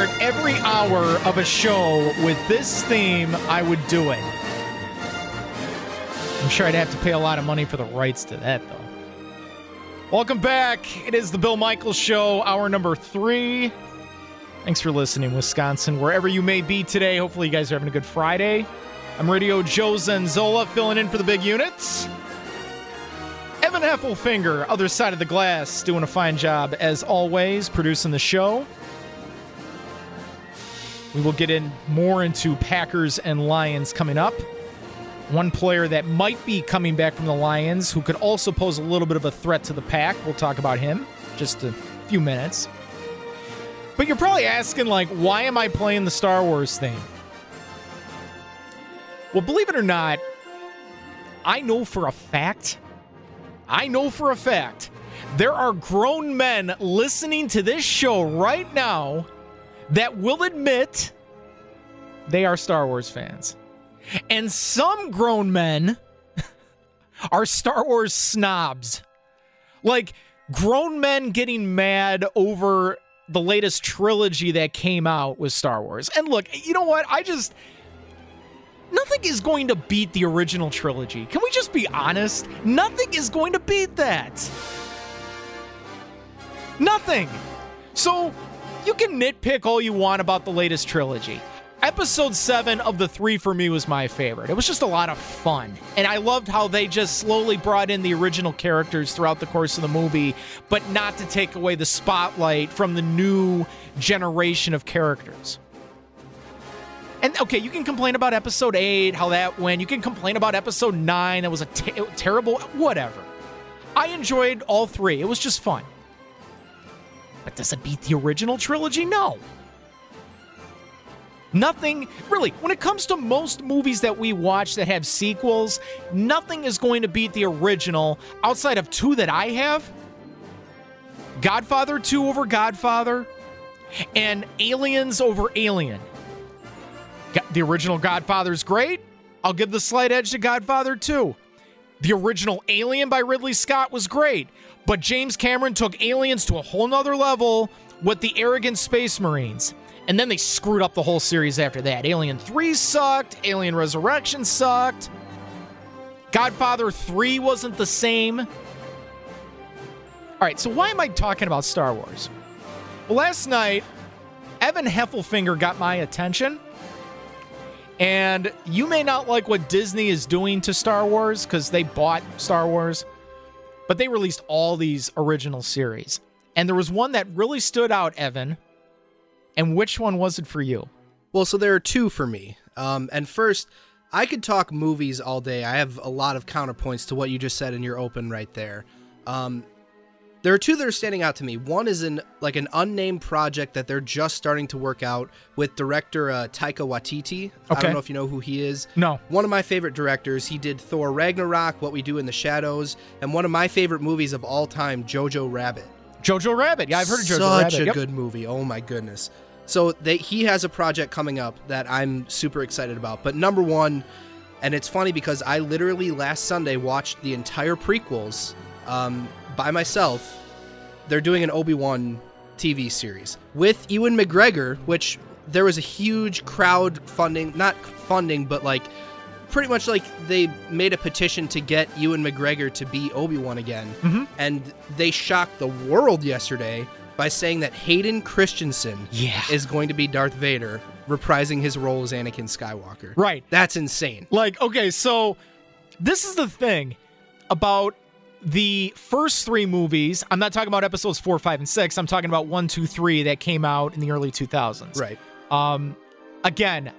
Start every hour of a show with this theme, I would do it. I'm sure I'd have to pay a lot of money for the rights to that, though. Welcome back. It is the Bill Michaels Show, hour number three. Thanks for listening, Wisconsin, wherever you may be today. Hopefully, you guys are having a good Friday. I'm Radio Joe Zanzola, filling in for the big units. Evan Heffelfinger, other side of the glass, doing a fine job as always, producing the show. We will get in more into Packers and Lions coming up. One player that might be coming back from the Lions who could also pose a little bit of a threat to the pack. We'll talk about him just a few minutes. But you're probably asking like why am I playing the Star Wars theme? Well, believe it or not, I know for a fact I know for a fact there are grown men listening to this show right now that will admit they are Star Wars fans. And some grown men are Star Wars snobs. Like grown men getting mad over the latest trilogy that came out with Star Wars. And look, you know what? I just nothing is going to beat the original trilogy. Can we just be honest? Nothing is going to beat that. Nothing. So you can nitpick all you want about the latest trilogy. Episode 7 of the three for me was my favorite. It was just a lot of fun. And I loved how they just slowly brought in the original characters throughout the course of the movie, but not to take away the spotlight from the new generation of characters. And okay, you can complain about episode 8, how that went. You can complain about episode 9, that was a terrible, whatever. I enjoyed all three. It was just fun. But does it beat the original trilogy? No. Nothing, really, when it comes to most movies that we watch that have sequels, nothing is going to beat the original outside of two that I have Godfather 2 over Godfather and Aliens over Alien. The original Godfather's great. I'll give the slight edge to Godfather 2. The original Alien by Ridley Scott was great, but James Cameron took aliens to a whole nother level with the arrogant space marines. And then they screwed up the whole series after that. Alien 3 sucked, Alien Resurrection sucked. Godfather 3 wasn't the same. All right, so why am I talking about Star Wars? Well, last night, Evan Heffelfinger got my attention. And you may not like what Disney is doing to Star Wars because they bought Star Wars, but they released all these original series. And there was one that really stood out, Evan. And which one was it for you? Well, so there are two for me. Um, and first, I could talk movies all day. I have a lot of counterpoints to what you just said in your open right there. Um, there are two that are standing out to me. One is in like an unnamed project that they're just starting to work out with director uh, Taika Waititi. Okay. I don't know if you know who he is. No. One of my favorite directors. He did Thor Ragnarok, What We Do in the Shadows, and one of my favorite movies of all time, Jojo Rabbit. Jojo Rabbit. Yeah, I've heard of Jojo Such Rabbit. Such a Yep. good movie. Oh my goodness. So they, he has a project coming up that I'm super excited about. But number one, and it's funny because I literally last Sunday watched the entire prequels um, by myself. They're doing an Obi Wan TV series with Ewan McGregor, which there was a huge crowd funding, not funding, but like pretty much like they made a petition to get Ewan McGregor to be Obi Wan again, Mhm. and they shocked the world yesterday by saying that Hayden Christensen Yeah. is going to be Darth Vader, reprising his role as Anakin Skywalker. Right. That's insane. Like, okay, so this is the thing about the first three movies. I'm not talking about episodes four, five, and six. I'm talking about one, two, three that came out in the early 2000s. Right. Um, again,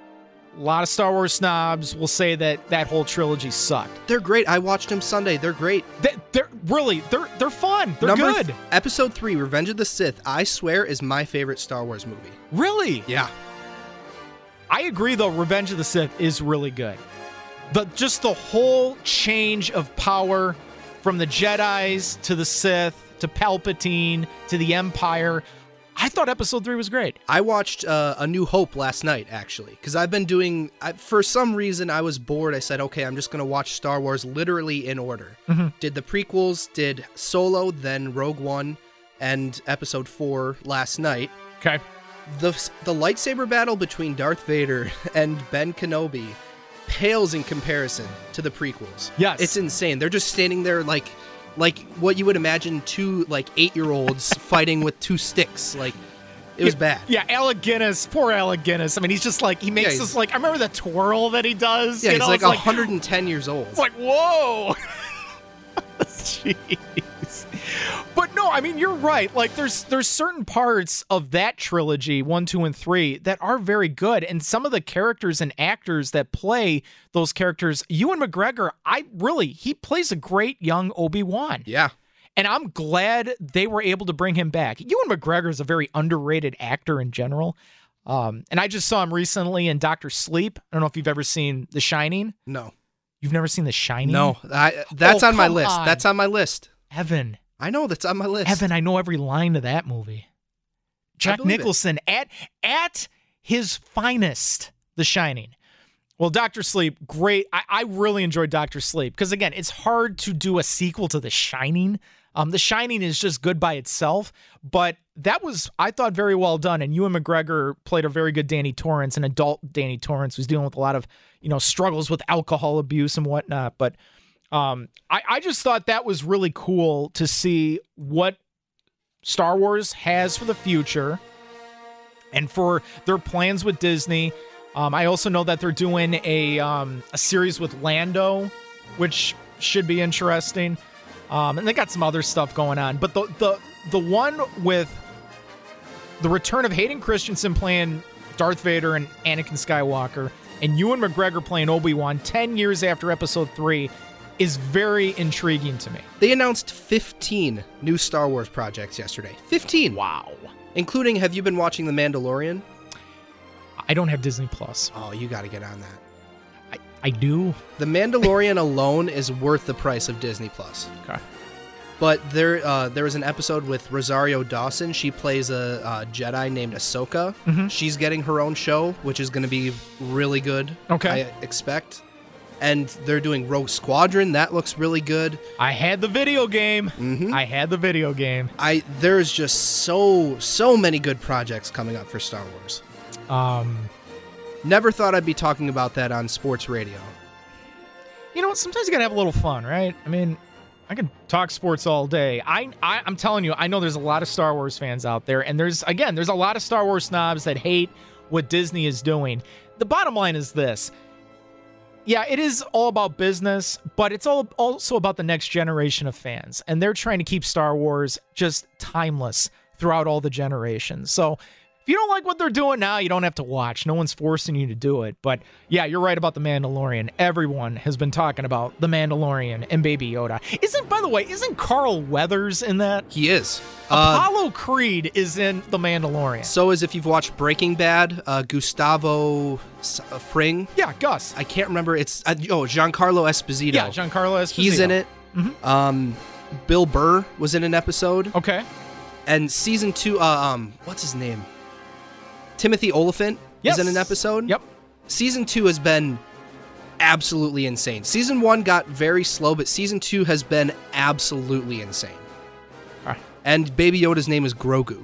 a lot of Star Wars snobs will say that that whole trilogy sucked. They're great. I watched them Sunday. They're great. They, they're really they're they're fun. They're Number good. th- episode three, Revenge of the Sith, I swear is my favorite Star Wars movie. really, Yeah. I agree though. Revenge of the Sith is really good. The just the whole change of power from the Jedi's to the Sith to Palpatine to the Empire. I thought Episode three was great. I watched uh, A New Hope last night, actually, because I've been doing. I, for some reason, I was bored. I said, okay, I'm just gonna watch Star Wars literally in order. Did the prequels, did Solo, then Rogue One, and Episode Four last night. Okay. The the lightsaber battle between Darth Vader and Ben Kenobi pales in comparison to the prequels. Yes. it's insane. They're just standing there like like what you would imagine two like eight year olds fighting with two sticks. Like it was bad. Yeah, Alec Guinness, poor Alec Guinness. I mean, he's just like he makes he's- this like I remember the twirl that he does. Yeah, you he's know, like it's 110 years old. It's like, whoa. Jeez. I mean you're right. Like there's there's certain parts of that trilogy, one, two, and three, that are very good. And some of the characters and actors that play those characters, Ewan McGregor, I really he plays a great young Obi-Wan. yeah, And I'm glad they were able to bring him back. Ewan McGregor is a very underrated actor in general. Um, and I just saw him recently in Doctor Sleep. I don't know if you've ever seen The Shining. no, You've never seen The Shining? no. I, that's Oh, on my list. on. That's on my list. Evan. I know that's on my list. Evan, I know every line to that movie. Jack believe it. Nicholson at at his finest, The Shining. Well, Doctor Sleep, great. I, I really enjoyed Doctor Sleep because again, it's hard to do a sequel to The Shining. Um, The Shining is just good by itself, but that was I thought very well done. And Ewan McGregor played a very good Danny Torrance, an adult Danny Torrance who's dealing with a lot of you know struggles with alcohol abuse and whatnot. But um, I, I just thought that was really cool to see what Star Wars has for the future and for their plans with Disney. Um, I also know that they're doing a um, a series with Lando, which should be interesting. Um, and they got some other stuff going on. But the the the one with the return of Hayden Christensen playing Darth Vader and Anakin Skywalker, and Ewan McGregor playing Obi Wan ten years after Episode Three, is very intriguing to me. They announced 15 new Star Wars projects yesterday. 15, Wow. including. Have you been watching The Mandalorian? I don't have Disney Plus. Oh, you got to get on that. I, I do. The Mandalorian alone is worth the price of Disney Plus. Okay. But there, uh, there was an episode with Rosario Dawson. She plays a, uh Jedi named Ahsoka. Mm-hmm. She's getting her own show, which is going to be really good. Okay. I expect. And they're doing Rogue Squadron. That looks really good. I had the video game. Mhm. I had the video game. I there's just so so many good projects coming up for Star Wars. Um, Never thought I'd be talking about that on sports radio. you know what? Sometimes you gotta have a little fun, right? I mean, I can talk sports all day. I, I I'm telling you, I know there's a lot of Star Wars fans out there, and there's again, there's a lot of Star Wars snobs that hate what Disney is doing. The bottom line is this. Yeah, it is all about business, but it's all also about the next generation of fans. And they're trying to keep Star Wars just timeless throughout all the generations. So you don't like what they're doing now, you don't have to watch. No one's forcing you to do it. But yeah, you're right about The Mandalorian. Everyone has been talking about The Mandalorian and Baby Yoda. Isn't, by the way, isn't Carl Weathers in that? He is. Uh, Apollo Creed is in The Mandalorian. so as if you've watched Breaking Bad, uh, Gustavo uh, Fring. yeah, Gus. I can't remember. It's uh, oh Giancarlo Esposito. yeah, Giancarlo Esposito. He's in it. Mhm. Um, Bill Burr was in an episode, Okay. and season two. Uh, um, what's his name? Timothy Olyphant Yes. is in an episode. Yep. Season two has been absolutely insane. Season one got very slow, but season two has been absolutely insane. Ah. And Baby Yoda's name is Grogu.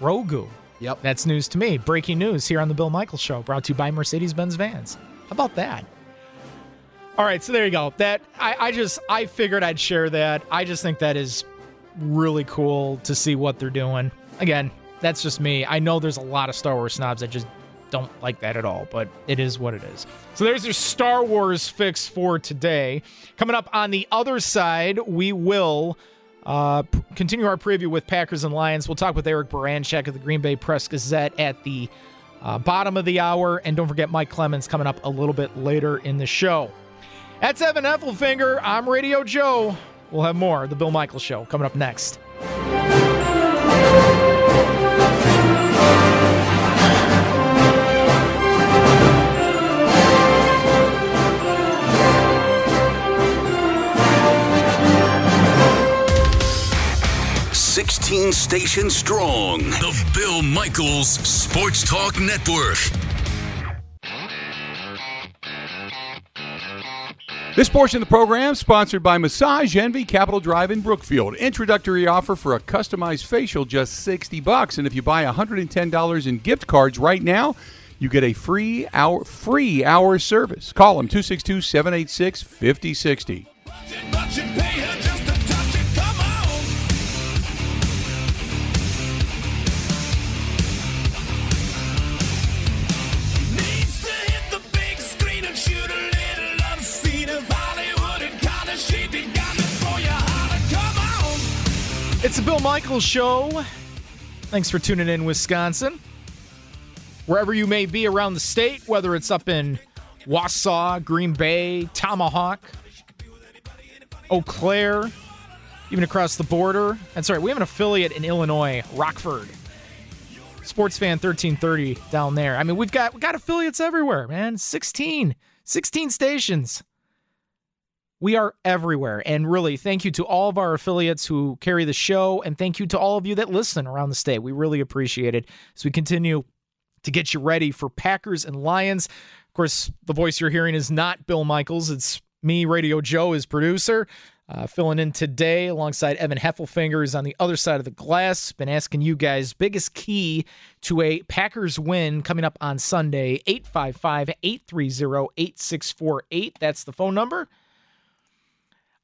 Grogu. Yep. That's news to me. Breaking news here on the Bill Michaels Show, brought to you by Mercedes Benz Vans. How about that? All right, so there you go. That I, I just I figured I'd share that. I just think that is really cool to see what they're doing. Again, that's just me. I know there's a lot of Star Wars snobs that just don't like that at all, but it is what it is. So there's your Star Wars fix for today. Coming up on the other side, we will uh, continue our preview with Packers and Lions. We'll talk with Eric Baranczyk of the Green Bay Press Gazette at the uh, bottom of the hour. And don't forget Mike Clemens coming up a little bit later in the show. That's Evan Heffelfinger. I'm Radio Joe. We'll have more the Bill Michaels Show coming up next. 16 stations strong. The Bill Michaels Sports Talk Network. This portion of the program sponsored by Massage Envy Capital Drive in Brookfield. Introductory offer for a customized facial just 60 bucks and if you buy $110 in gift cards right now, you get a free hour free hour service. Call them 262-786-5060. It's the Bill Michaels Show. Thanks for tuning in, Wisconsin. Wherever you may be around the state, whether it's up in Wausau, Green Bay, Tomahawk, Eau Claire, even across the border. That's right, we have an affiliate in Illinois, Rockford. Sports Fan 1330 down there. I mean, we've got we got affiliates everywhere, man. 16, 16 stations. We are everywhere. And really, thank you to all of our affiliates who carry the show. And thank you to all of you that listen around the state. We really appreciate it as we continue to get you ready for Packers and Lions. Of course, the voice you're hearing is not Bill Michaels, it's me, Radio Joe, his producer. Uh, filling in today alongside Evan Heffelfinger is on the other side of the glass. Been asking you guys biggest key to a Packers win coming up on Sunday 855 830 8648. That's the phone number.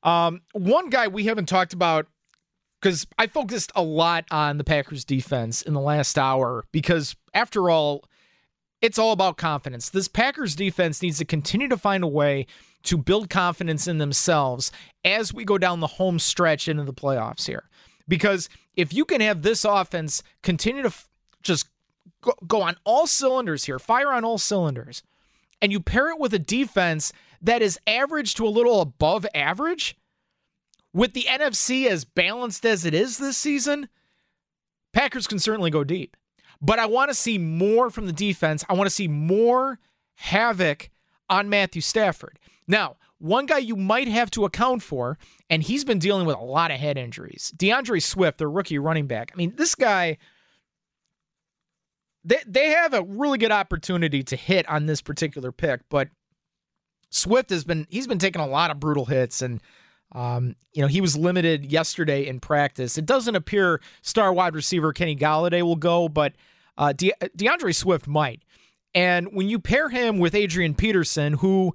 Um, one guy we haven't talked about because I focused a lot on the Packers defense in the last hour because after all, it's all about confidence. This Packers defense needs to continue to find a way to build confidence in themselves as we go down the home stretch into the playoffs here. Because if you can have this offense continue to f- just go, go on all cylinders here, fire on all cylinders, and you pair it with a defense that is average to a little above average, with the NFC as balanced as it is this season, Packers can certainly go deep. But I want to see more from the defense. I want to see more havoc on Matthew Stafford. Now, one guy you might have to account for, and he's been dealing with a lot of head injuries. D'Andre Swift, the rookie running back. I mean, this guy, they, they have a really good opportunity to hit on this particular pick, but Swift has been he's been taking a lot of brutal hits and um, you know, he was limited yesterday in practice. It doesn't appear star wide receiver Kenny Golladay will go, but uh, De- D'Andre Swift might. And when you pair him with Adrian Peterson, who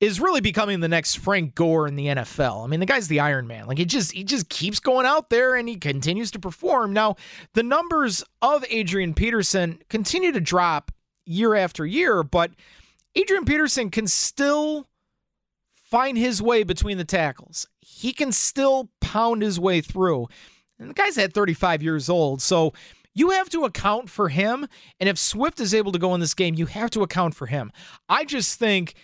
is really becoming the next Frank Gore in the NFL. I mean, the guy's the Iron Man. Like he just he just keeps going out there and he continues to perform. Now, the numbers of Adrian Peterson continue to drop year after year, but Adrian Peterson can still find his way between the tackles. He can still pound his way through. And the guy's at 35 years old, so you have to account for him. And if Swift is able to go in this game, you have to account for him. I just think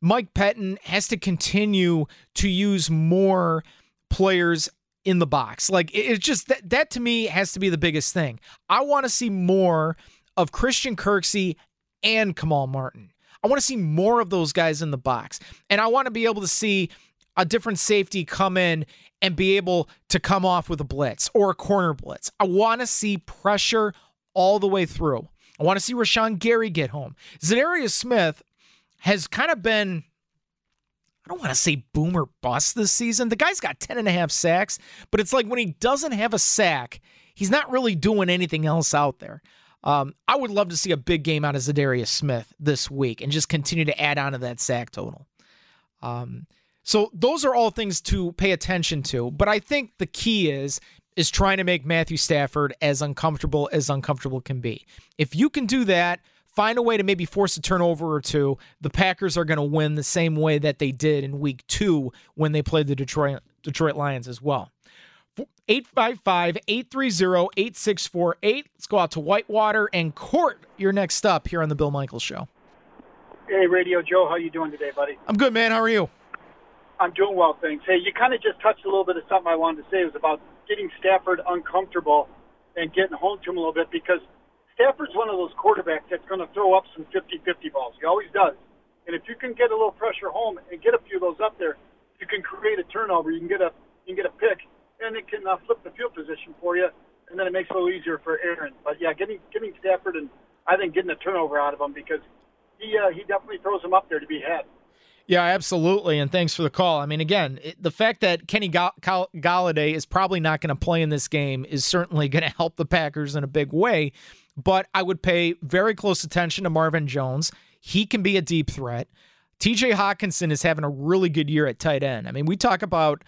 Mike Pettine has to continue to use more players in the box. Like it's just that that to me has to be the biggest thing. I want to see more of Christian Kirksey and Kamal Martin. I want to see more of those guys in the box. And I want to be able to see a different safety come in and be able to come off with a blitz or a corner blitz. I want to see pressure all the way through. I want to see Rashan Gary get home. Za'Darius Smith has kind of been, I don't want to say boomer bust this season. The guy's got 10 and a half sacks, but it's like when he doesn't have a sack, he's not really doing anything else out there. Um, I would love to see a big game out of Za'Darius Smith this week and just continue to add on to that sack total. Um, so those are all things to pay attention to. But I think the key is is trying to make Matthew Stafford as uncomfortable as uncomfortable can be. If you can do that, find a way to maybe force a turnover or two, the Packers are going to win the same way that they did in week 2 when they played the Detroit Detroit Lions as well. 855-830-8648. Let's go out to Whitewater and Court. You're next up here on the Bill Michaels show. Hey, Radio Joe, how you doing today, buddy? I'm good, man. How are you? I'm doing well, thanks. Hey, you kind of just touched a little bit of something I wanted to say. It was about getting Stafford uncomfortable and getting home to him a little bit because Stafford's one of those quarterbacks that's going to throw up some 50-50 balls. He always does. And if you can get a little pressure home and get a few of those up there, you can create a turnover. You can get a you can get a pick, and it can uh, flip the field position for you, and then it makes it a little easier for Aaron. But yeah, getting getting Stafford and I think getting a turnover out of him because he uh, he definitely throws him up there to be had. Yeah, absolutely. And thanks for the call. I mean, again, it, the fact that Kenny Golladay is probably not going to play in this game is certainly going to help the Packers in a big way. But I would pay very close attention to Marvin Jones. He can be a deep threat. TJ Hockenson is having a really good year at tight end. I mean, we talk about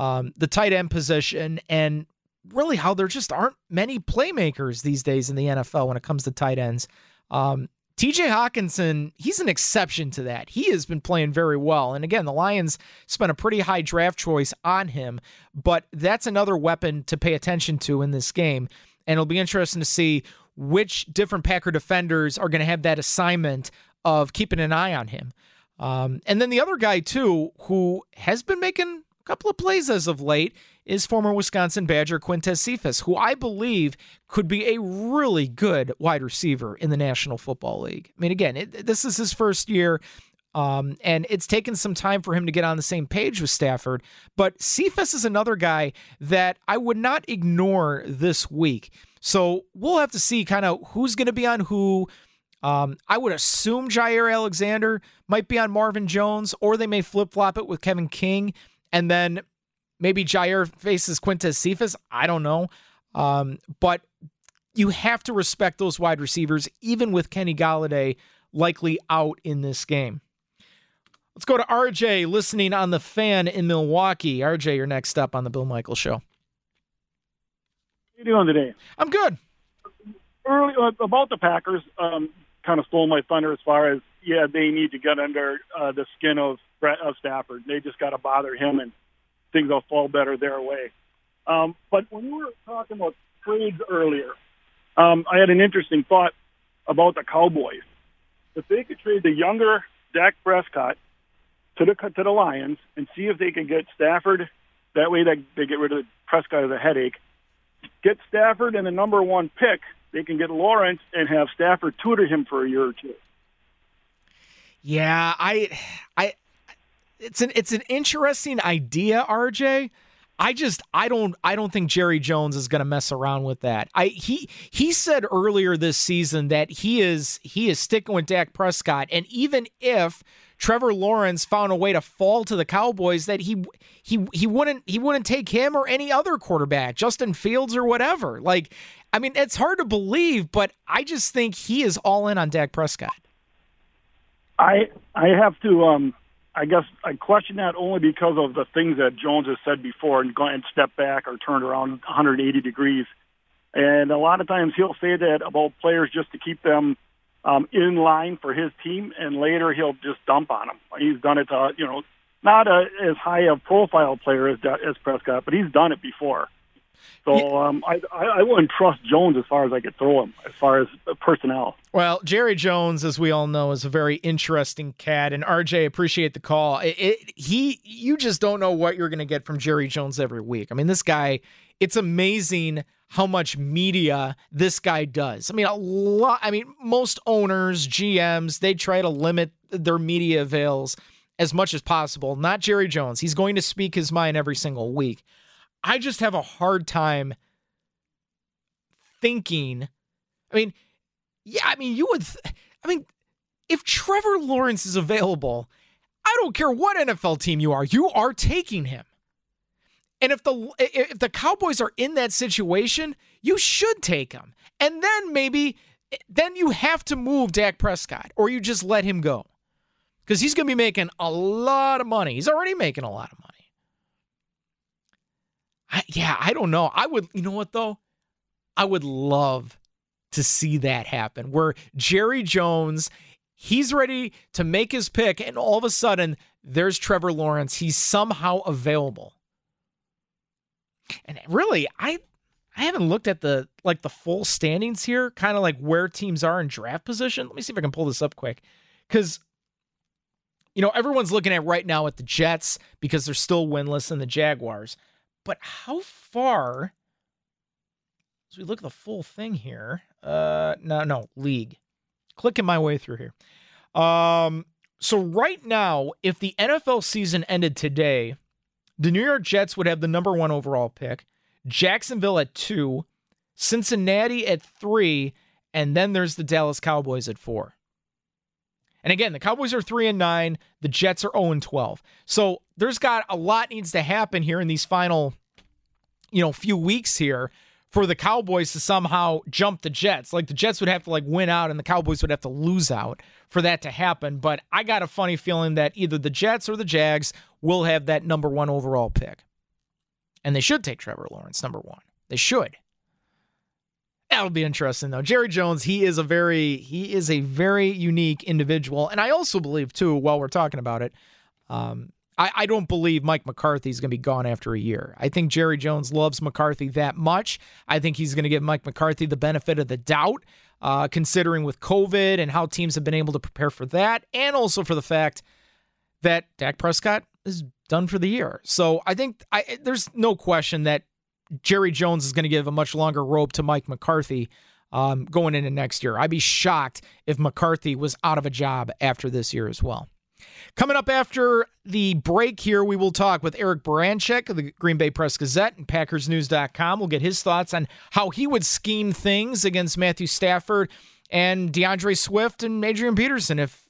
um, the tight end position and really how there just aren't many playmakers these days in the NFL when it comes to tight ends. Um, TJ Hockenson, he's an exception to that. He has been playing very well. And again, the Lions spent a pretty high draft choice on him, but that's another weapon to pay attention to in this game. And it'll be interesting to see which different Packer defenders are going to have that assignment of keeping an eye on him. Um, and then the other guy, too, who has been making a couple of plays as of late is former Wisconsin Badger Quintez Cephus, who I believe could be a really good wide receiver in the National Football League. I mean, again, it, this is his first year. Um, and it's taken some time for him to get on the same page with Stafford. But Cephus is another guy that I would not ignore this week. So we'll have to see kind of who's going to be on who. Um, I would assume Jaire Alexander might be on Marvin Jones, or they may flip flop it with Kevin King. And then Maybe Jaire faces Quintez Cephus. I don't know. Um, but you have to respect those wide receivers, even with Kenny Golladay likely out in this game. Let's go to RJ listening on the fan in Milwaukee. RJ, you're next up on the Bill Michael show. How you doing today? I'm good. Early uh, about the Packers, um, kind of stole my thunder as far as yeah, they need to get under uh, the skin of of Stafford. They just got to bother him and things will fall better their way. Um, but when we were talking about trades earlier, um, I had an interesting thought about the Cowboys. If they could trade the younger Dak Prescott to the to the Lions and see if they could get Stafford, that way they, they get rid of Prescott as a headache. Get Stafford and the number one pick. They can get Lawrence and have Stafford tutor him for a year or two. Yeah, I, I, it's an it's an interesting idea, RJ. I just I don't I don't think Jerry Jones is going to mess around with that. I he he said earlier this season that he is he is sticking with Dak Prescott and even if Trevor Lawrence found a way to fall to the Cowboys that he he he wouldn't he wouldn't take him or any other quarterback, Justin Fields or whatever. Like I mean, it's hard to believe, but I just think he is all in on Dak Prescott. I I have to um I guess I question that only because of the things that Jones has said before and gone and stepped back or turned around 180 degrees. And a lot of times he'll say that about players just to keep them um, in line for his team, and later he'll just dump on them. He's done it to, you know, not a, as high a profile player as, as Prescott, but he's done it before. So um, I, I wouldn't trust Jones as far as I could throw him, as far as personnel. Well, Jerry Jones, as we all know, is a very interesting cat, and RJ, appreciate the call. It, it, he, you just don't know what you're going to get from Jerry Jones every week. I mean, this guy, it's amazing how much media this guy does. I mean, a lot. I mean, most owners, GMs, they try to limit their media avails as much as possible. Not Jerry Jones. He's going to speak his mind every single week. I just have a hard time thinking. I mean, yeah, I mean, you would. Th- I mean, if Trevor Lawrence is available, I don't care what NFL team you are, you are taking him. And if the if the Cowboys are in that situation, you should take him. And then maybe then you have to move Dak Prescott or you just let him go. Because he's going to be making a lot of money. He's already making a lot of money. I, yeah, I don't know. I would, you know what though? I would love to see that happen where Jerry Jones, he's ready to make his pick, and all of a sudden there's Trevor Lawrence. He's somehow available. And really, I I haven't looked at the like the full standings here, kind of like where teams are in draft position. Let me see if I can pull this up quick. Cuz you know, everyone's looking at right now at the Jets because they're still winless and the Jaguars. But how far as we look at the full thing here, uh no, no, league. Clicking my way through here. Um so right now, if the NFL season ended today, the New York Jets would have the number 1 overall pick. Jacksonville at two, Cincinnati at three, and then there's the Dallas Cowboys at four. And again, the Cowboys are three and nine, the Jets are 0 and 12. So there's got a lot needs to happen here in these final, you know, few weeks here for the Cowboys to somehow jump the Jets. Like the Jets would have to like win out and the Cowboys would have to lose out for that to happen. But I got a funny feeling that either the Jets or the Jags will have that number one overall pick. And they should take Trevor Lawrence, number one. They should. That'll be interesting though. Jerry Jones, he is a very he is a very unique individual. And I also believe too, while we're talking about it, um, I, I don't believe Mike McCarthy is going to be gone after a year. I think Jerry Jones loves McCarthy that much. I think he's going to give Mike McCarthy the benefit of the doubt, uh, considering with COVID and how teams have been able to prepare for that, and also for the fact that Dak Prescott is done for the year. So I think I, there's no question that Jerry Jones is going to give a much longer rope to Mike McCarthy um, going into next year. I'd be shocked if McCarthy was out of a job after this year as well. Coming up after the break here, we will talk with Eric Baranczyk of the Green Bay Press Gazette and PackersNews.com. We'll get his thoughts on how he would scheme things against Matthew Stafford and D'Andre Swift and Adrian Peterson if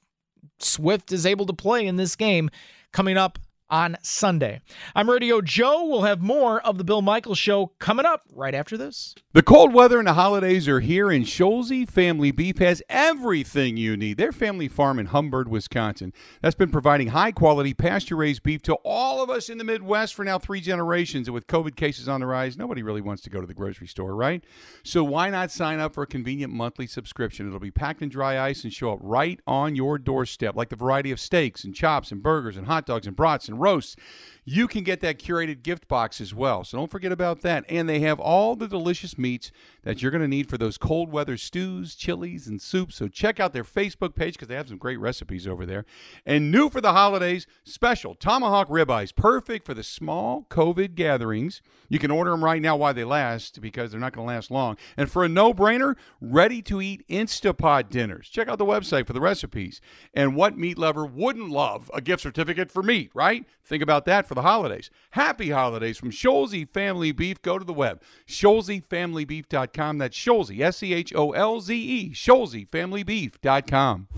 Swift is able to play in this game coming up on Sunday. I'm Radio Joe. We'll have more of the Bill Michaels Show coming up right after this. The cold weather and the holidays are here, and Scholze Family Beef has everything you need. Their family farm in Humbird, Wisconsin, that's been providing high quality pasture raised beef to all of us in the Midwest for now three generations. And with COVID cases on the rise, nobody really wants to go to the grocery store, right? So why not sign up for a convenient monthly subscription? It'll be packed in dry ice and show up right on your doorstep, like the variety of steaks and chops and burgers and hot dogs and brats and roasts. You can get that curated gift box as well. So don't forget about that. And they have all the delicious meats that you're going to need for those cold weather stews, chilies, and soups. So check out their Facebook page because they have some great recipes over there. And new for the holidays, special tomahawk ribeyes, perfect for the small COVID gatherings. You can order them right now while they last because they're not going to last long. And for a no brainer, ready to eat Instapot dinners. Check out the website for the recipes. And what meat lover wouldn't love a gift certificate for meat, right? Think about that for the holidays. Happy holidays from Scholze Family Beef. Go to the web, ScholzeFamilyBeef.com. That's Scholze, S C H O L Z E, ScholzeFamilyBeef.com.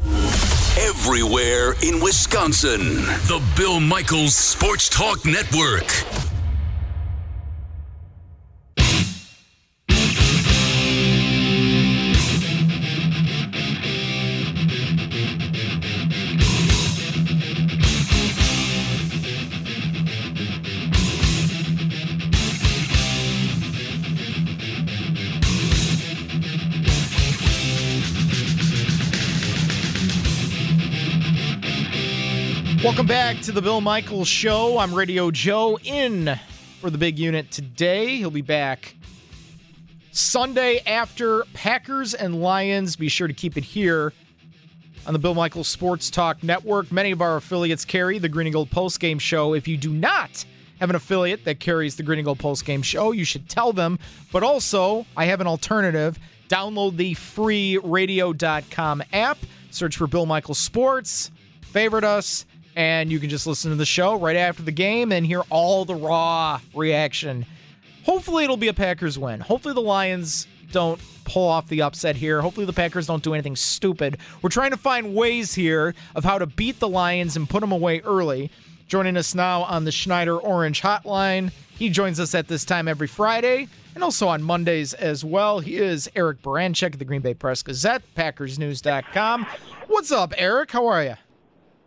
Everywhere in Wisconsin. The Bill Michaels Sports Talk Network. Welcome back to the Bill Michaels Show. I'm Radio Joe in for the big unit today. He'll be back Sunday after Packers and Lions. Be sure to keep it here on the Bill Michaels Sports Talk Network. Many of our affiliates carry the Green and Gold Post Game Show. If you do not have an affiliate that carries the Green and Gold Post Game Show, you should tell them. But also, I have an alternative. Download the free radio.com app, search for Bill Michaels Sports, favorite us and you can just listen to the show right after the game and hear all the raw reaction. Hopefully, it'll be a Packers win. Hopefully, the Lions don't pull off the upset here. Hopefully, the Packers don't do anything stupid. We're trying to find ways here of how to beat the Lions and put them away early. joining us now on the Schneider Orange Hotline. He joins us at this time every Friday and also on Mondays as well. He is Eric Baranczyk of the Green Bay Press Gazette, PackersNews.com. What's up, Eric? How are you?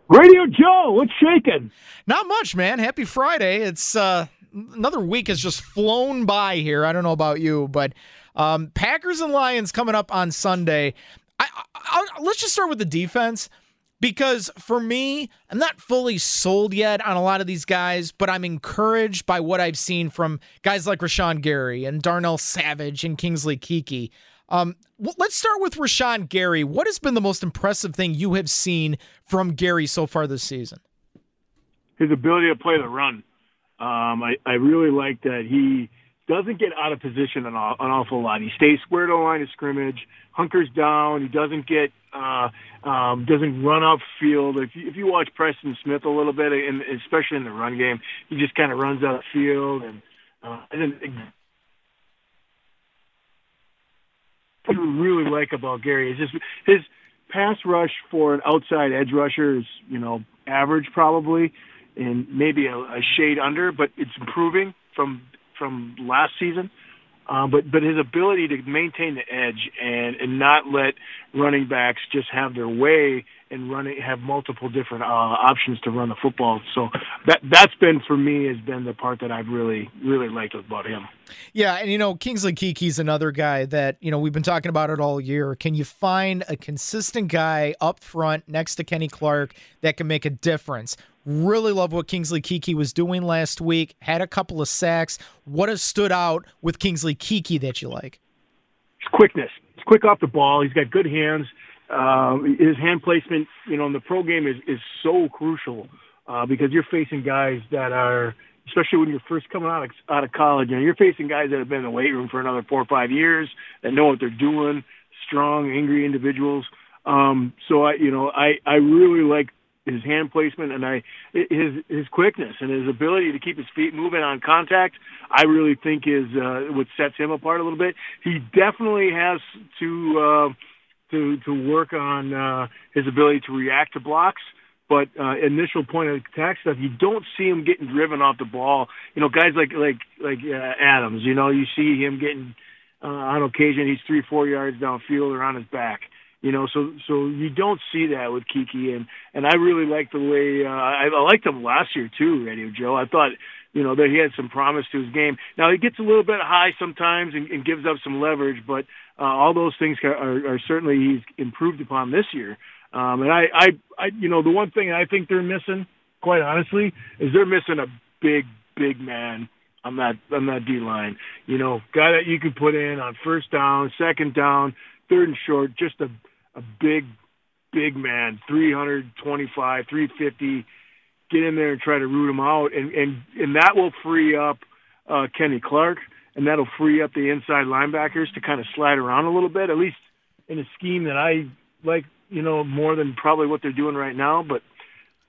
Radio Joe, what's shaking? Not much, man. Happy Friday. It's uh, another week has just flown by here. I don't know about you, but um, Packers and Lions coming up on Sunday. I, I, I, let's just start with the defense because for me, I'm not fully sold yet on a lot of these guys, but I'm encouraged by what I've seen from guys like Rashan Gary and Darnell Savage and Kingsley Keke. Um, let's start with Rashan Gary. What has been the most impressive thing you have seen from Gary so far this season? His ability to play the run. Um, I, I really like that he doesn't get out of position an, an awful lot. He stays square to the line of scrimmage, hunkers down. He doesn't get uh, um, doesn't run up field. If you, if you watch Preston Smith a little bit, and especially in the run game, he just kind of runs out of field. And uh, I I really like about Gary is just his pass rush for an outside edge rusher is you know average probably, and maybe a, a shade under, but it's improving from from last season. Uh, but but his ability to maintain the edge and and not let running backs just have their way and running have multiple different uh, options to run the football. So that that's been for me has been the part that I've really really liked about him. Yeah, and you know Kingsley Keke's another guy that you know we've been talking about it all year. Can you find a consistent guy up front next to Kenny Clark that can make a difference? Really love what Kingsley Keke was doing last week. Had a couple of sacks. What has stood out with Kingsley Keke that you like? It's quickness. He's quick off the ball. He's got good hands. Uh, his hand placement, you know, in the pro game is is so crucial uh, because you're facing guys that are, especially when you're first coming out of, out of college. You know, you're facing guys that have been in the weight room for another four or five years that know what they're doing. Strong, angry individuals. Um, so I, you know, I I really like his hand placement and I his his quickness and his ability to keep his feet moving on contact. I really think is uh, what sets him apart a little bit. He definitely has to uh, to to work on uh, his ability to react to blocks. But uh, initial point of attack stuff, you don't see him getting driven off the ball. You know, guys like like like uh, Adams. You know, you see him getting uh, on occasion he's three four yards downfield or on his back. You know, so so you don't see that with Keke, and and I really like the way uh, I, I liked him last year too, Radio Joe. I thought you know that he had some promise to his game. Now he gets a little bit high sometimes and, and gives up some leverage, but uh, all those things are, are, certainly he's improved upon this year. Um, and I, I, I, you know, the one thing I think they're missing, quite honestly, is they're missing a big, big man on that on that D line. You know, guy that you could put in on first down, second down, third and short, just a a big, big man, 325, 350. Get in there and try to root him out, and and and that will free up uh, Kenny Clark, and that'll free up the inside linebackers to kind of slide around a little bit, at least in a scheme that I like, you know, more than probably what they're doing right now. But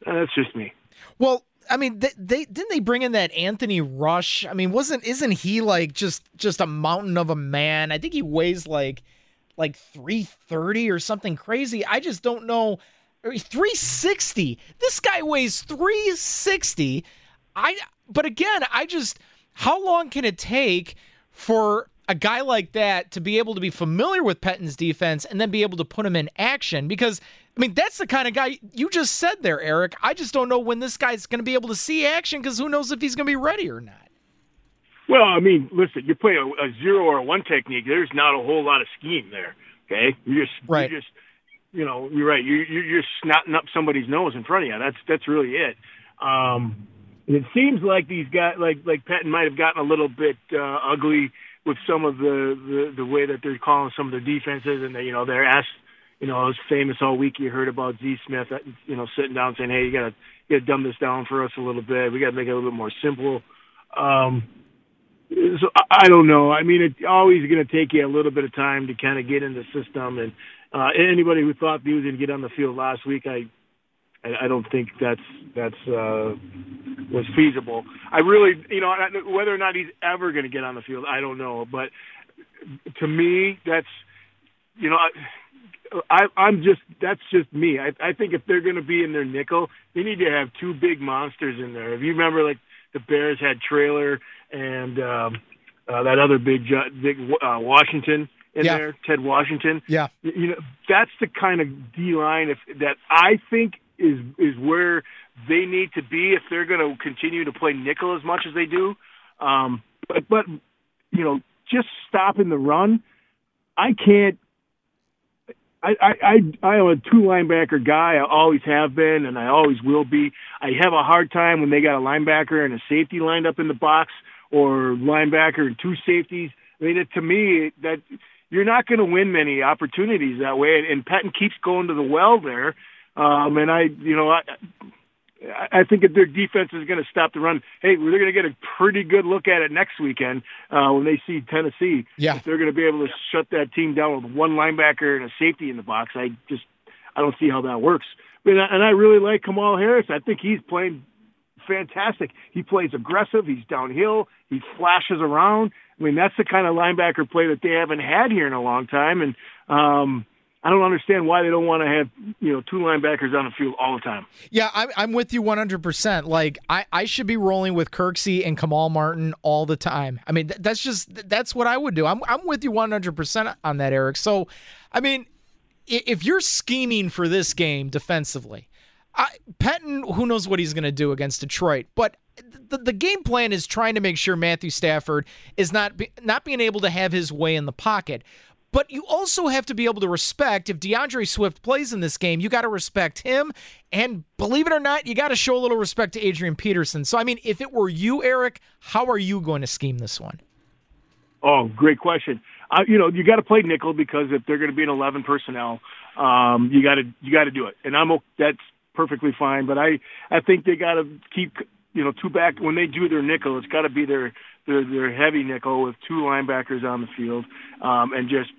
uh, that's just me. Well, I mean, they, they, didn't they bring in that Anthony Rush? I mean, wasn't isn't he like just just a mountain of a man? I think he weighs like like 330 or something crazy. I just don't know. 360. This guy weighs 360. I but again, I just how long can it take for a guy like that to be able to be familiar with Pettine's defense and then be able to put him in action because I mean that's the kind of guy you just said there Eric. I just don't know when this guy's going to be able to see action cuz who knows if he's going to be ready or not. Well, I mean, listen, you play a, a zero or a one technique. There's not a whole lot of scheme there. Okay, you just right. you just you know you're right. You you're just snotting up somebody's nose in front of you. That's that's really it. Um, it seems like these guys, like like Pettine, might have gotten a little bit uh, ugly with some of the, the the way that they're calling some of the defenses, and they, you know they're asked. You know, it was famous all week. You heard about Z Smith, uh, you know, sitting down saying, "Hey, you gotta you gotta dumb this down for us a little bit. We gotta make it a little bit more simple." Um, so I don't know. I mean, it's always going to take you a little bit of time to kind of get in the system. And uh, anybody who thought he was going to get on the field last week, I, I don't think that's that's uh, was feasible. I really, you know, whether or not he's ever going to get on the field, I don't know. But to me, that's, you know, I, I'm just that's just me. I, I think if they're going to be in their nickel, they need to have two big monsters in there. If you remember, like the Bears had Traylor and um, uh, that other big big uh, Washington in Yeah. there, Ted Washington. Yeah. You know, that's the kind of D line if that I think is is where they need to be if they're going to continue to play nickel as much as they do. Um, but but you know, just stopping the run, I can't. I, I, I, I am a two linebacker guy. I always have been, and I always will be. I have a hard time when they got a linebacker and a safety lined up in the box, or linebacker and two safeties. I mean, it, to me, that you're not going to win many opportunities that way. And, and Patton keeps going to the well there. Um, and I, you know, I, I think if their defense is going to stop the run, hey, they're going to get a pretty good look at it next weekend uh, when they see Tennessee. Yeah. If they're going to be able to shut that team down with one linebacker and a safety in the box, I just I don't see how that works. And I, and I really like Kamal Harris. I think he's playing fantastic. He plays aggressive. He's downhill. He flashes around. I mean, that's the kind of linebacker play that they haven't had here in a long time. And um, I don't understand why they don't want to have you know two linebackers on the field all the time. Yeah, I'm, I'm with you 100%. Like, I, I should be rolling with Kirksey and Kamal Martin all the time. I mean, th- that's just, that's what I would do. I'm, I'm with you 100% on that, Eric. So, I mean, if you're scheming for this game defensively, I, who knows what he's going to do against Detroit, but the, the game plan is trying to make sure Matthew Stafford is not be, not being able to have his way in the pocket. But you also have to be able to respect if D'Andre Swift plays in this game, you got to respect him. And believe it or not, you got to show a little respect to Adrian Peterson. So, I mean, if it were you, Eric, how are you going to scheme this one? Oh, great question. Uh, you know, you got to play nickel because if they're going to be an eleven personnel, um, you got to you got to do it, and I'm that's perfectly fine. But I I think they got to keep you know two back when they do their nickel. It's got to be their their their heavy nickel with two linebackers on the field, um, and just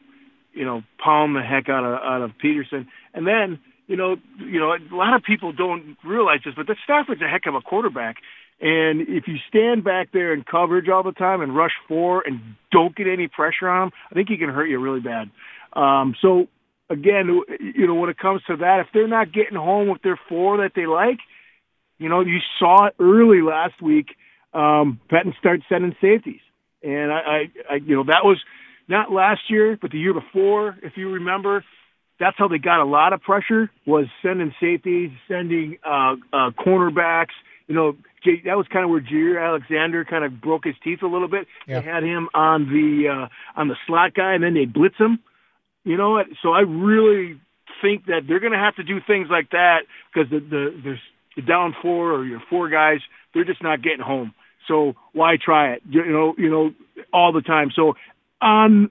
you know pound the heck out of out of Peterson, and then. You know, you know, a lot of people don't realize this, but that Stafford's a heck of a quarterback. And if you stand back there in coverage all the time and rush four and don't get any pressure on him, I think he can hurt you really bad. Um, so again, you know, when it comes to that, if they're not getting home with their four that they like, you know, you saw it early last week. Um, Patton started sending safeties, and I, I, I, you know, that was not last year, but the year before, if you remember. That's how they got a lot of pressure was sending safeties, sending uh, uh, cornerbacks. You know, J- that was kind of where Jaire Alexander kind of broke his teeth a little bit. Yeah. They had him on the uh, on the slot guy, and then they blitz him. You know what? So I really think that they're going to have to do things like that because the the there's the down four or your four guys, they're just not getting home. So why try it? You know, you know, all the time. So on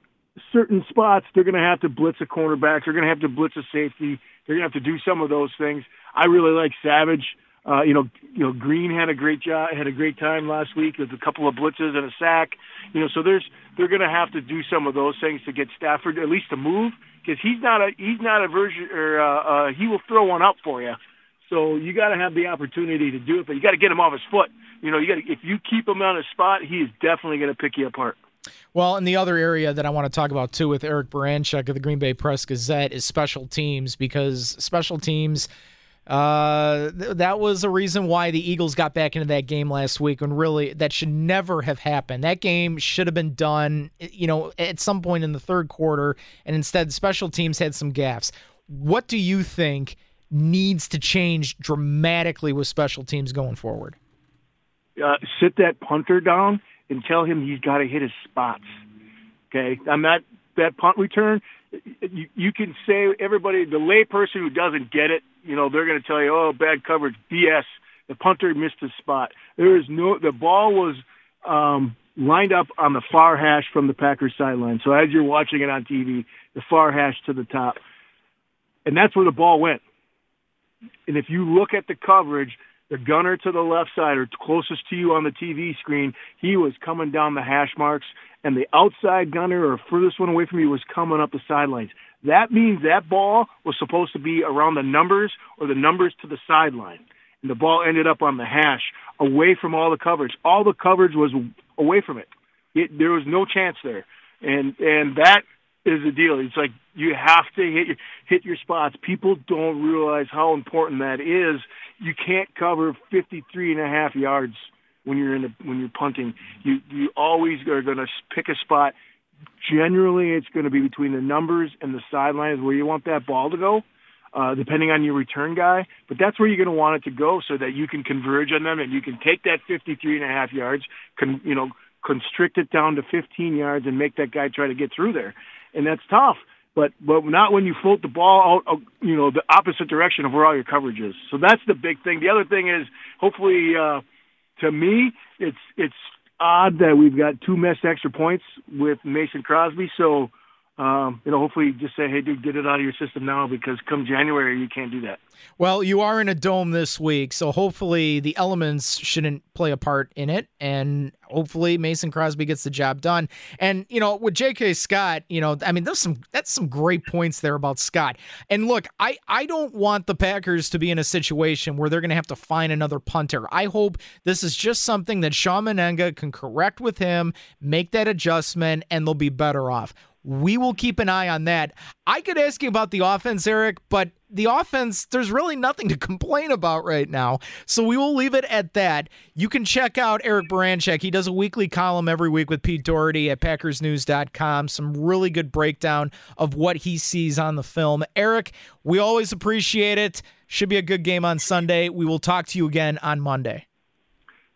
certain spots, they're going to have to blitz a cornerback. They're going to have to blitz a safety. They're going to have to do some of those things. I really like Savage. Uh, you know, you know, Green had a great job, had a great time last week with a couple of blitzes and a sack. You know, so there's they're going to have to do some of those things to get Stafford at least to move because he's not a he's not a version or uh, uh, he will throw one up for you. So you got to have the opportunity to do it, but you got to get him off his foot. You know, you got if you keep him on his spot, he is definitely going to pick you apart. Well, and the other area that I want to talk about too with Eric Baranczyk of the Green Bay Press Gazette is special teams because special teams. Uh, th- that was a reason why the Eagles got back into that game last week, and really that should never have happened. That game should have been done, you know, at some point in the third quarter, and instead special teams had some gaffes. What do you think needs to change dramatically with special teams going forward? uh, sit that punter down and tell him he's got to hit his spots. Okay, I'm not that punt return. You, you can say everybody, the lay person who doesn't get it, you know, they're going to tell you, oh, bad coverage, BS. The punter missed his spot. There is no, the ball was um, lined up on the far hash from the Packers sideline. So as you're watching it on TV, the far hash to the top, and that's where the ball went. And if you look at the coverage, the gunner to the left side or closest to you on the TV screen, he was coming down the hash marks, and the outside gunner or furthest one away from you was coming up the sidelines. That means that ball was supposed to be around the numbers or the numbers to the sideline. And the ball ended up on the hash away from all the coverage. All the coverage was away from it. it there was no chance there. And and that is the deal. It's like you have to hit your, hit your spots. People don't realize how important that is. You can't cover 53 and a half yards when you're in the, when you're punting. You you always are going to pick a spot. Generally, it's going to be between the numbers and the sidelines where you want that ball to go uh, depending on your return guy. But that's where you're going to want it to go so that you can converge on them and you can take that 53 and a half yards, con, you know, constrict it down to 15 yards and make that guy try to get through there. And that's tough. But, but not when you float the ball out, you know, the opposite direction of where all your coverage is. So that's the big thing. The other thing is, hopefully, uh, to me, it's it's odd that we've got two missed extra points with Mason Crosby. So um, you know, hopefully just say, hey, dude, get it out of your system now because come January, you can't do that. Well, you are in a dome this week, so hopefully the elements shouldn't play a part in it. And hopefully Mason Crosby gets the job done. And, you know, with J.K. Scott, you know, I mean, there's some, that's some great points there about Scott. And look, I, I don't want the Packers to be in a situation where they're going to have to find another punter. I hope this is just something that Shawn Mennenga can correct with him, make that adjustment, and they'll be better off. We will keep an eye on that. I could ask you about the offense, Eric, but the offense, there's really nothing to complain about right now. So we will leave it at that. You can check out Eric Baranczyk. He does a weekly column every week with Pete Dougherty at PackersNews.com. Some really good breakdown of what he sees on the film. Eric, we always appreciate it. Should be a good game on Sunday. We will talk to you again on Monday.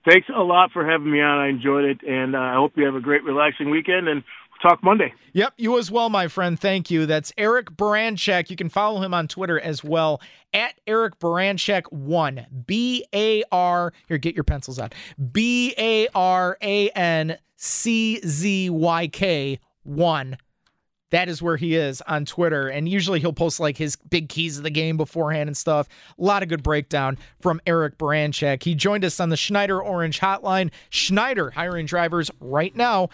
Thanks a lot for having me on. I enjoyed it, and uh, I hope you have a great, relaxing weekend. And talk Monday. Yep, you as well, my friend. Thank you. That's Eric Baranczyk. You can follow him on Twitter as well at Eric Baranczyk one B A R. Here, get your pencils out. B A R A N C Z Y K one. That is where he is on Twitter. And usually he'll post like his big keys of the game beforehand and stuff. A lot of good breakdown from Eric Baranczyk. He joined us on the Schneider Orange Hotline. Schneider hiring drivers right now.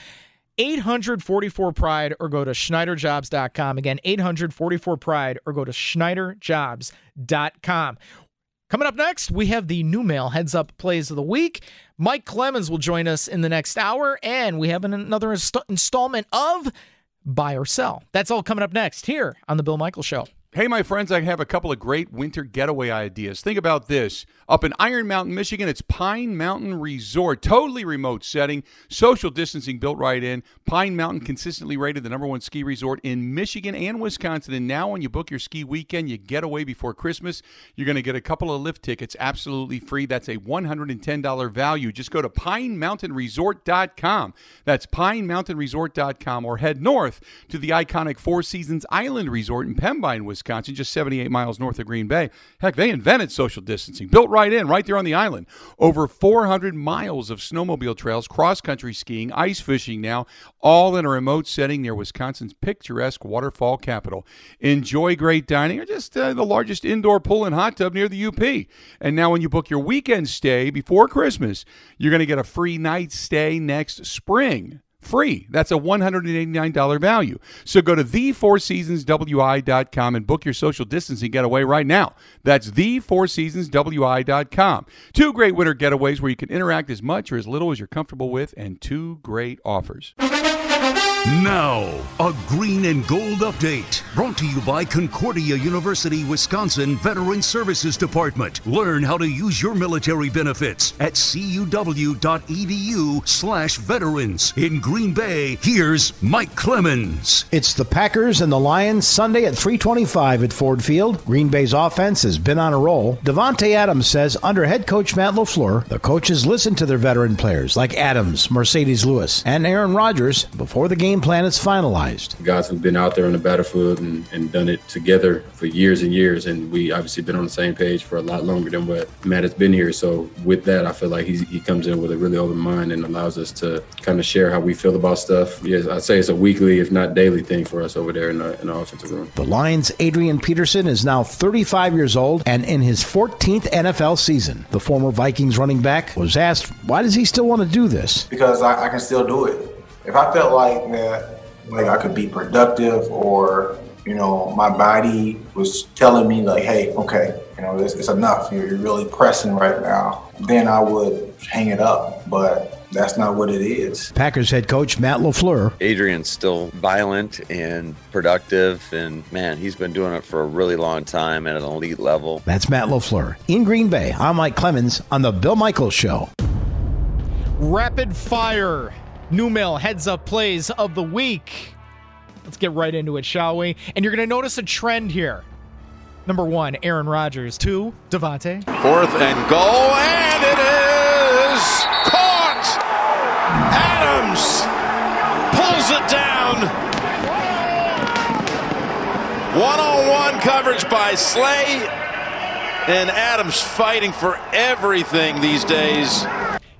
844 Pride or go to SchneiderJobs.com. Again, 844 Pride or go to SchneiderJobs.com. Coming up next, we have the new mail heads up plays of the week. Mike Clemens will join us in the next hour, and we have another inst- installment of Buy or Sell. That's all coming up next here on The Bill Michael Show. Hey, my friends, I have a couple of great winter getaway ideas. Think about this. Up in Iron Mountain, Michigan, it's Pine Mountain Resort. Totally remote setting, social distancing built right in. Pine Mountain consistently rated the number one ski resort in Michigan and Wisconsin. And now, when you book your ski weekend, you get away before Christmas, you're going to get a couple of lift tickets absolutely free. That's a $110 value. Just go to pinemountainresort.com. That's pinemountainresort.com or head north to the iconic Four Seasons Island Resort in Pembine, Wisconsin. Wisconsin, just 78 miles north of Green Bay. Heck, they invented social distancing, built right in, right there on the island. Over 400 miles of snowmobile trails, cross country skiing, ice fishing now, all in a remote setting near Wisconsin's picturesque waterfall capital. Enjoy great dining or just uh, the largest indoor pool and hot tub near the UP. And now, when you book your weekend stay before Christmas, you're going to get a free night stay next spring free. That's a $189 value. So go to the4seasonswi.com and book your social distancing getaway right now. That's the4seasonswi.com. Two great winter getaways where you can interact as much or as little as you're comfortable with, and two great offers. Now, a green and gold update brought to you by Concordia University, Wisconsin Veteran Services Department. Learn how to use your military benefits at cuw.edu/slash veterans. In Green Bay, here's Mike Clemens. It's the Packers and the Lions Sunday at 325 at Ford Field. Green Bay's offense has been on a roll. Davante Adams says under head coach Matt LaFleur, the coaches listen to their veteran players like Adams, Marcedes Lewis, and Aaron Rodgers before the game game plan is finalized. Guys who've been out there on the battlefield and, and done it together for years and years, and we obviously been on the same page for a lot longer than what Matt has been here. So with that, I feel like he comes in with a really open mind and allows us to kind of share how we feel about stuff. Yes, I'd say it's a weekly, if not daily, thing for us over there in the, in the offensive room. The Lions' Adrian Peterson is now 35 years old and in his 14th NFL season. The former Vikings running back was asked, "Why does he still want to do this?" Because I, I can still do it if I felt like that, like I could be productive or, you know, my body was telling me like, hey, okay, you know, it's, it's enough. You're, you're really pressing right now. Then I would hang it up. But that's not what it is. Packers head coach Matt LaFleur. Adrian's still violent and productive, and man, he's been doing it for a really long time at an elite level. That's Matt LaFleur. In Green Bay, I'm Mike Clemens on The Bill Michaels Show. Rapid fire. New mail heads up plays of the week. Let's get right into it, shall we? And you're going to notice a trend here. Number one, Aaron Rodgers. Two, Davante. Fourth and goal, and it is caught. Adams pulls it down. One on one coverage by Slay. And Adams fighting for everything these days.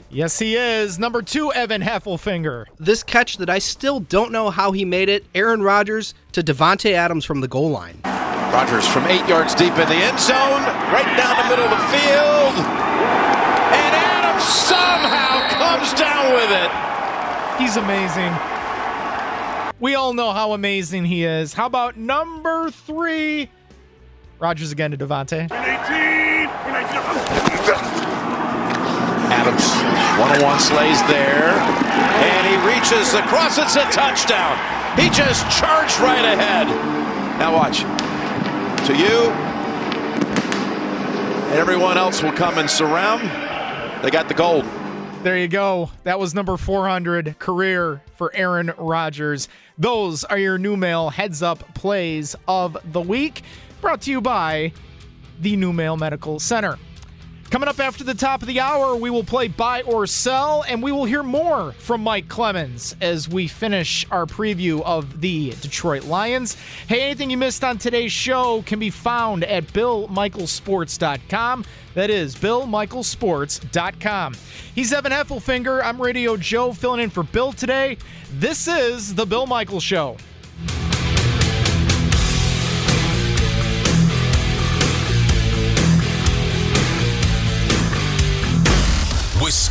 Yes, he is. Number two, Evan Heffelfinger. This catch that I still don't know how he made it, Aaron Rodgers to Davante Adams from the goal line. Rodgers from eight yards deep in the end zone, right down the middle of the field. And Adams somehow comes down with it. He's amazing. We all know how amazing he is. How about number three? Rodgers again to Davante. Adams, one-on-one slays there, and he reaches across. It's a touchdown. He just charged right ahead. Now watch. To you, and everyone else will come and surround. They got the gold. There you go. That was number 400 career for Aaron Rodgers. Those are your new mail heads up plays of the week, brought to you by the New Mail Medical Center. Coming up after the top of the hour, we will play buy or sell, and we will hear more from Mike Clemens as we finish our preview of the Detroit Lions. Hey, anything you missed on today's show can be found at BillMichaelsports.com. That is BillMichaelsports.com. He's Evan Heffelfinger. I'm Radio Joe filling in for Bill today. This is The Bill Michael Show.